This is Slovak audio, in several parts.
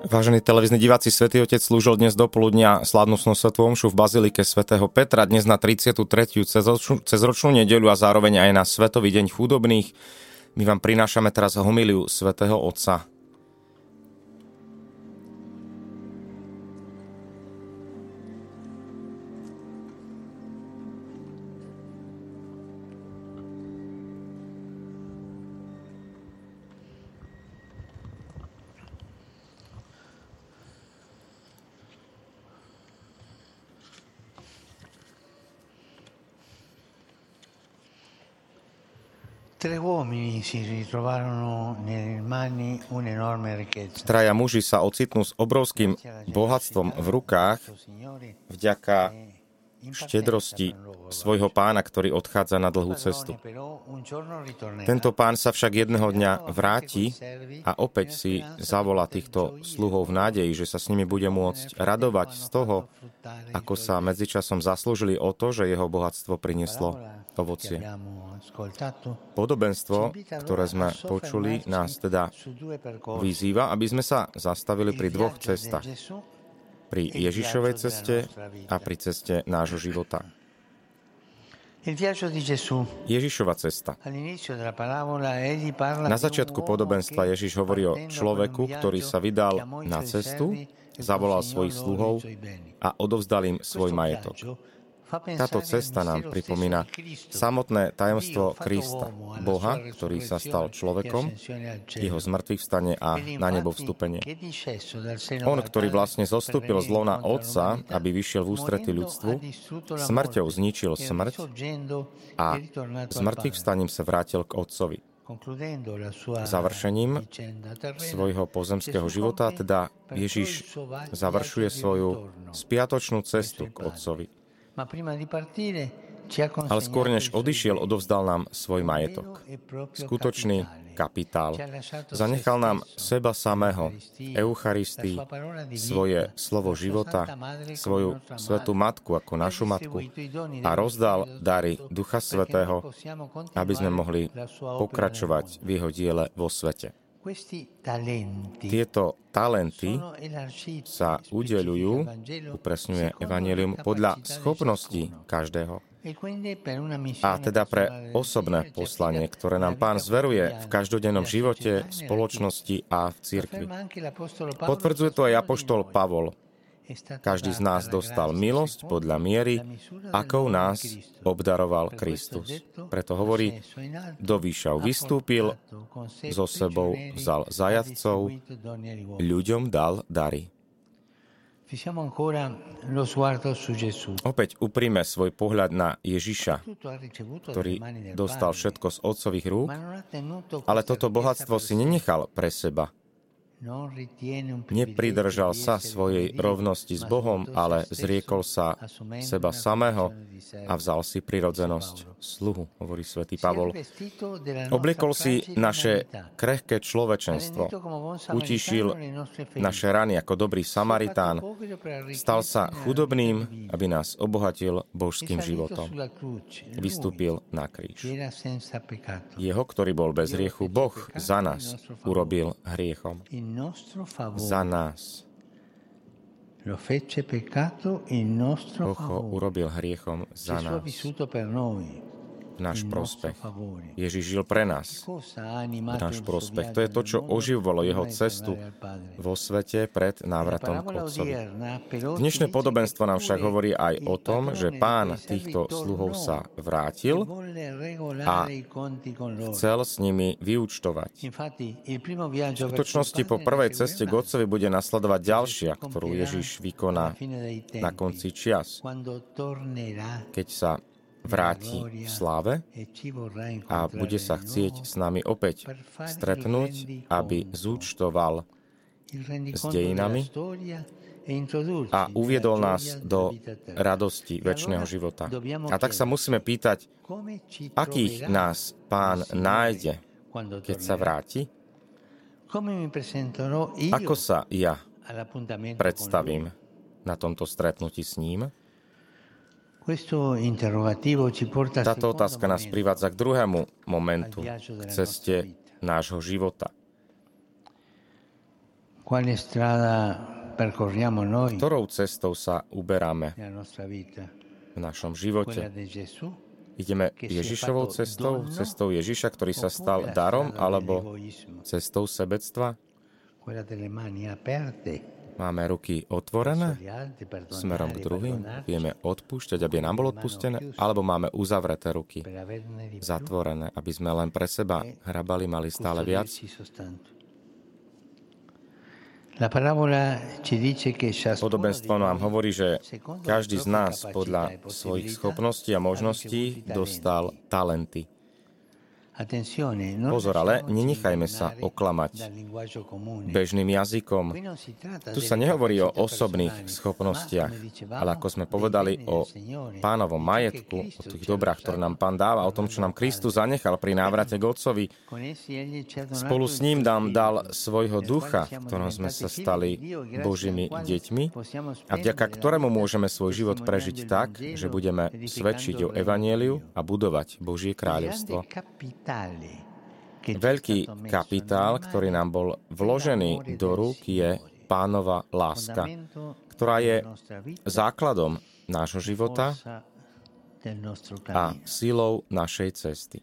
Vážení televízni diváci, Svetý Otec slúžil dnes do poludnia slávnostnú svetu omšu v Bazilike svätého Petra, dnes na 33. cezročnú nedeľu a zároveň aj na Svetový deň chudobných. My vám prinášame teraz homiliu svätého Otca. Traja muži sa ocitnú s obrovským bohatstvom v rukách vďaka štedrosti svojho pána, ktorý odchádza na dlhú cestu. Tento pán sa však jedného dňa vráti a opäť si zavolá týchto sluhov v nádeji, že sa s nimi bude môcť radovať z toho, ako sa medzičasom zaslúžili o to, že jeho bohatstvo prinieslo ovocie. Podobenstvo, ktoré sme počuli, nás teda vyzýva, aby sme sa zastavili pri dvoch cestách pri Ježišovej ceste a pri ceste nášho života. Ježišova cesta. Na začiatku podobenstva Ježiš hovorí o človeku, ktorý sa vydal na cestu, zavolal svojich sluhov a odovzdal im svoj majetok. Táto cesta nám pripomína samotné tajomstvo Krista, Boha, ktorý sa stal človekom, jeho zmrtvých vstane a na nebo vstúpenie. On, ktorý vlastne zostúpil z lona Otca, aby vyšiel v ústrety ľudstvu, smrťou zničil smrť a zmrtvých vstaním sa vrátil k Otcovi. Završením svojho pozemského života teda Ježiš završuje svoju spiatočnú cestu k Otcovi ale skôr než odišiel, odovzdal nám svoj majetok. E Skutočný kapitál. Zanechal nám seba samého, Eucharistii, svoje slovo života, svoju svetú matku ako našu matku a rozdal dary Ducha Svetého, aby sme mohli pokračovať v jeho diele vo svete. Tieto talenty sa udeľujú, upresňuje Evangelium, podľa schopností každého. E a teda pre osobné poslanie, ktoré nám Pán zveruje v každodennom živote, v spoločnosti a v cirkvi. Potvrdzuje to aj Apoštol Pavol každý z nás dostal milosť podľa miery, akou nás obdaroval Kristus. Preto hovorí, do výšav vystúpil, so sebou vzal zajadcov, ľuďom dal dary. Opäť upríme svoj pohľad na Ježiša, ktorý dostal všetko z otcových rúk, ale toto bohatstvo si nenechal pre seba, Nepridržal sa svojej rovnosti s Bohom, ale zriekol sa seba samého a vzal si prirodzenosť sluhu, hovorí svätý Pavol. Obliekol si naše krehké človečenstvo, utišil naše rany ako dobrý Samaritán, stal sa chudobným, aby nás obohatil božským životom. Vystúpil na kríž. Jeho, ktorý bol bez hriechu, Boh za nás urobil hriechom za nás. Ho urobil hriechom za nás náš prospech. Ježiš žil pre nás v náš prospech. To je to, čo oživovalo jeho cestu vo svete pred návratom k Otcovi. Dnešné podobenstvo nám však hovorí aj o tom, že pán týchto sluhov sa vrátil a chcel s nimi vyúčtovať. V skutočnosti po prvej ceste k Otcovi bude nasledovať ďalšia, ktorú Ježiš vykoná na konci čias, keď sa vráti v sláve a bude sa chcieť s nami opäť stretnúť, aby zúčtoval s dejinami a uviedol nás do radosti väčšného života. A tak sa musíme pýtať, akých nás pán nájde, keď sa vráti? Ako sa ja predstavím na tomto stretnutí s ním? Táto otázka nás privádza k druhému momentu, k ceste nášho života. Ktorou cestou sa uberáme v našom živote? Ideme Ježišovou cestou, cestou Ježiša, ktorý sa stal darom, alebo cestou sebectva? Máme ruky otvorené? Smerom k druhým, vieme odpúšťať, aby nám bolo odpustené, alebo máme uzavreté ruky, zatvorené, aby sme len pre seba hrabali, mali stále viac. Podobenstvo nám hovorí, že každý z nás podľa svojich schopností a možností dostal talenty. Pozor, ale nenechajme sa oklamať bežným jazykom. Tu sa nehovorí o osobných schopnostiach, ale ako sme povedali o pánovom majetku, o tých dobrách, ktoré nám pán dáva, o tom, čo nám Kristus zanechal pri návrate k Otcovi. Spolu s ním nám dal svojho ducha, v ktorom sme sa stali Božími deťmi a vďaka ktorému môžeme svoj život prežiť tak, že budeme svedčiť o Evanieliu a budovať Božie kráľovstvo. Veľký kapitál, ktorý nám bol vložený do rúk, je pánova láska, ktorá je základom nášho života a silou našej cesty.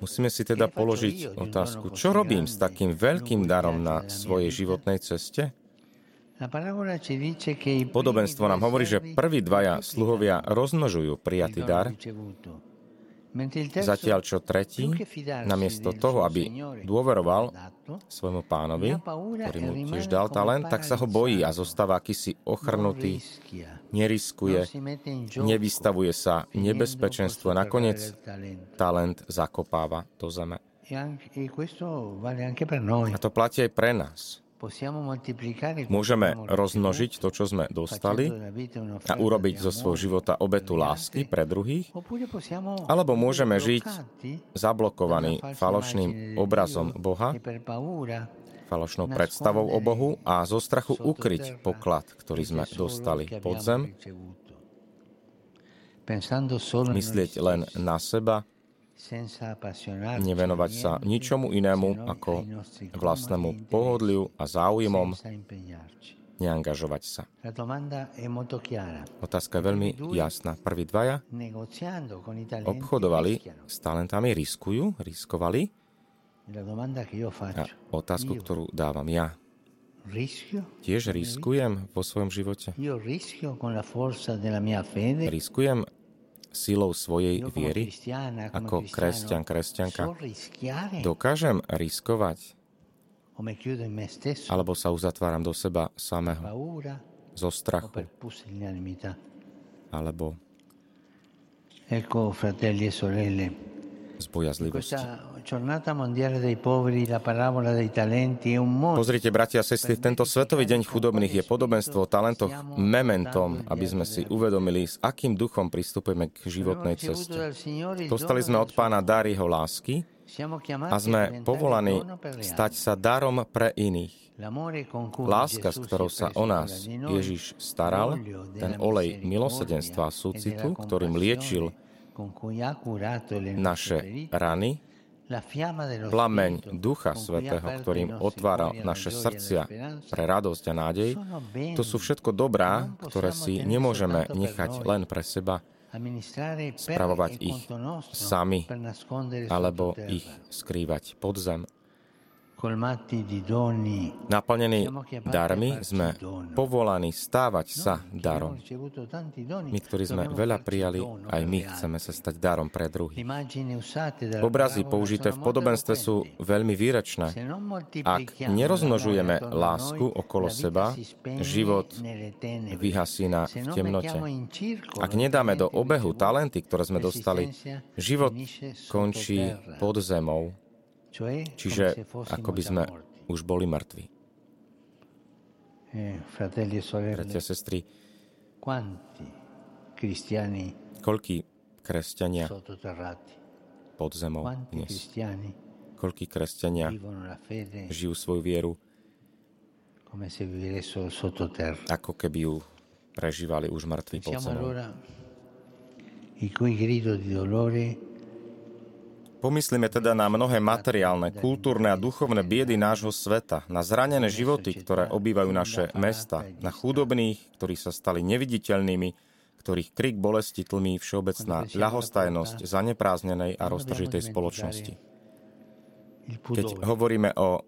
Musíme si teda položiť otázku, čo robím s takým veľkým darom na svojej životnej ceste? Podobenstvo nám hovorí, že prví dvaja sluhovia rozmnožujú prijatý dar, Zatiaľ čo tretí, namiesto toho, aby dôveroval svojmu pánovi, ktorý mu tiež dal talent, tak sa ho bojí a zostáva akýsi ochrnutý, neriskuje, nevystavuje sa nebezpečenstvu. a nakoniec talent zakopáva do zeme. A to platí aj pre nás. Môžeme rozmnožiť to, čo sme dostali a urobiť zo svojho života obetu lásky pre druhých, alebo môžeme žiť zablokovaný falošným obrazom Boha, falošnou predstavou o Bohu a zo strachu ukryť poklad, ktorý sme dostali pod zem, myslieť len na seba, nevenovať sa ničomu inému ako vlastnému pohodliu a záujmom, neangažovať sa. Otázka je veľmi jasná. Prví dvaja obchodovali s talentami, riskujú, riskovali. A otázku, ktorú dávam ja. Tiež riskujem vo svojom živote? Riskujem silou svojej viery, ako kresťan, kresťanka, dokážem riskovať? Alebo sa uzatváram do seba samého? Zo strachu? Alebo z bojazlivosti. Pozrite, bratia a sestry, tento Svetový deň chudobných je podobenstvo o talentoch mementom, aby sme si uvedomili, s akým duchom pristupujeme k životnej ceste. Dostali sme od pána dar jeho lásky a sme povolaní stať sa darom pre iných. Láska, s ktorou sa o nás Ježiš staral, ten olej milosedenstva a súcitu, ktorým liečil naše rany, plameň Ducha Svetého, ktorým otvára naše srdcia pre radosť a nádej, to sú všetko dobrá, ktoré si nemôžeme nechať len pre seba, spravovať ich sami alebo ich skrývať pod zem. Naplnení darmi sme povolaní stávať sa darom. My, ktorí sme veľa prijali, aj my chceme sa stať darom pre druhých. Obrazy použité v podobenstve sú veľmi výrečné. Ak nerozmnožujeme lásku okolo seba, život vyhasí na v temnote. Ak nedáme do obehu talenty, ktoré sme dostali, život končí pod zemou Čiže ako by sme už boli mŕtvi. Eh, e Bratia, sestry, koľký kresťania pod zemou dnes? Koľký kresťania žijú svoju vieru? Ako keby ju prežívali už mŕtvi pod zemou. Pomyslíme teda na mnohé materiálne, kultúrne a duchovné biedy nášho sveta, na zranené životy, ktoré obývajú naše mesta, na chudobných, ktorí sa stali neviditeľnými, ktorých krik bolesti tlmí všeobecná ľahostajnosť zanepráznenej a roztržitej spoločnosti. Keď hovoríme o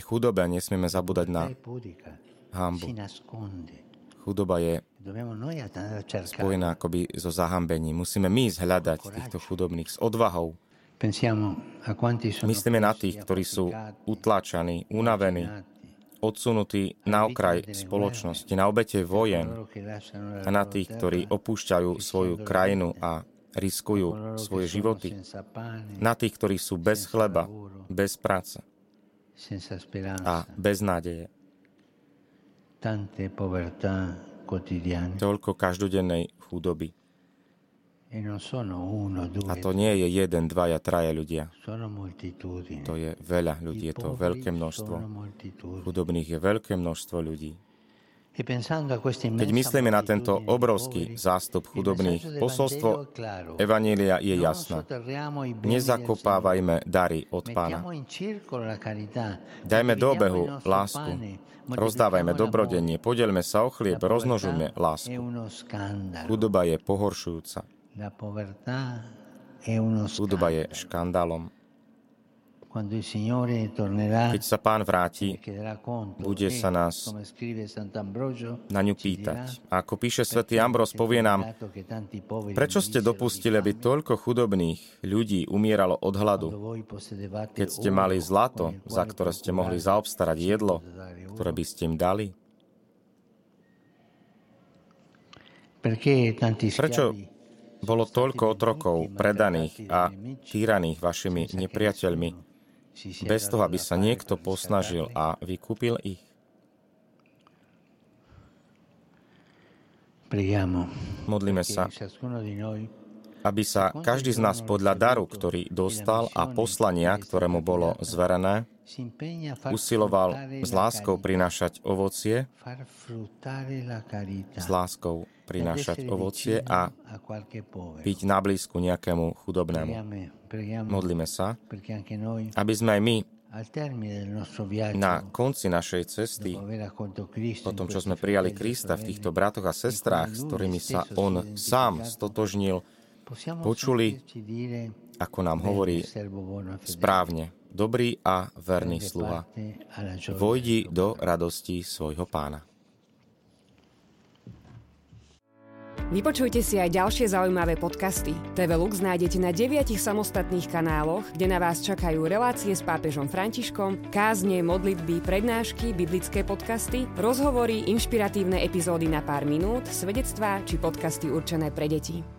chudobe, nesmieme zabúdať na hambu. Chudoba je spojená akoby so zahambením. Musíme my zhľadať týchto chudobných s odvahou, Myslíme na tých, ktorí sú utlačaní, unavení, odsunutí na okraj spoločnosti, na obete vojen a na tých, ktorí opúšťajú svoju krajinu a riskujú svoje životy, na tých, ktorí sú bez chleba, bez práce a bez nádeje. Toľko každodennej chudoby. E A to nie je jeden, dvaja, traja ľudia. To je veľa ľudí, je to veľké množstvo. Chudobných je veľké množstvo ľudí. E Keď myslíme na tento obrovský zástup chudobných, posolstvo Evanília je jasné. Nezakopávajme dary od Pána. Dajme do obehu lásku. Rozdávajme dobrodenie, podelme sa o chlieb, roznožujme lásku. Chudoba je pohoršujúca. Chudoba je škandálom. Keď sa pán vráti, bude sa nás na ňu pýtať. A ako píše svätý Ambros, povie nám, prečo ste dopustili, aby toľko chudobných ľudí umieralo od hladu, keď ste mali zlato, za ktoré ste mohli zaobstarať jedlo, ktoré by ste im dali? Prečo bolo toľko otrokov predaných a týraných vašimi nepriateľmi, bez toho, aby sa niekto posnažil a vykúpil ich? Modlíme sa, aby sa každý z nás podľa daru, ktorý dostal a poslania, ktoré mu bolo zverené, usiloval s láskou prinášať ovocie, s láskou prinášať ovocie a byť na blízku nejakému chudobnému. Modlíme sa, aby sme aj my na konci našej cesty, po tom, čo sme prijali Krista v týchto bratoch a sestrách, s ktorými sa On sám stotožnil, počuli, ako nám hovorí správne, dobrý a verný sluha. Vojdi do radosti svojho pána. Vypočujte si aj ďalšie zaujímavé podcasty. TV Lux nájdete na deviatich samostatných kanáloch, kde na vás čakajú relácie s pápežom Františkom, kázne, modlitby, prednášky, biblické podcasty, rozhovory, inšpiratívne epizódy na pár minút, svedectvá či podcasty určené pre deti.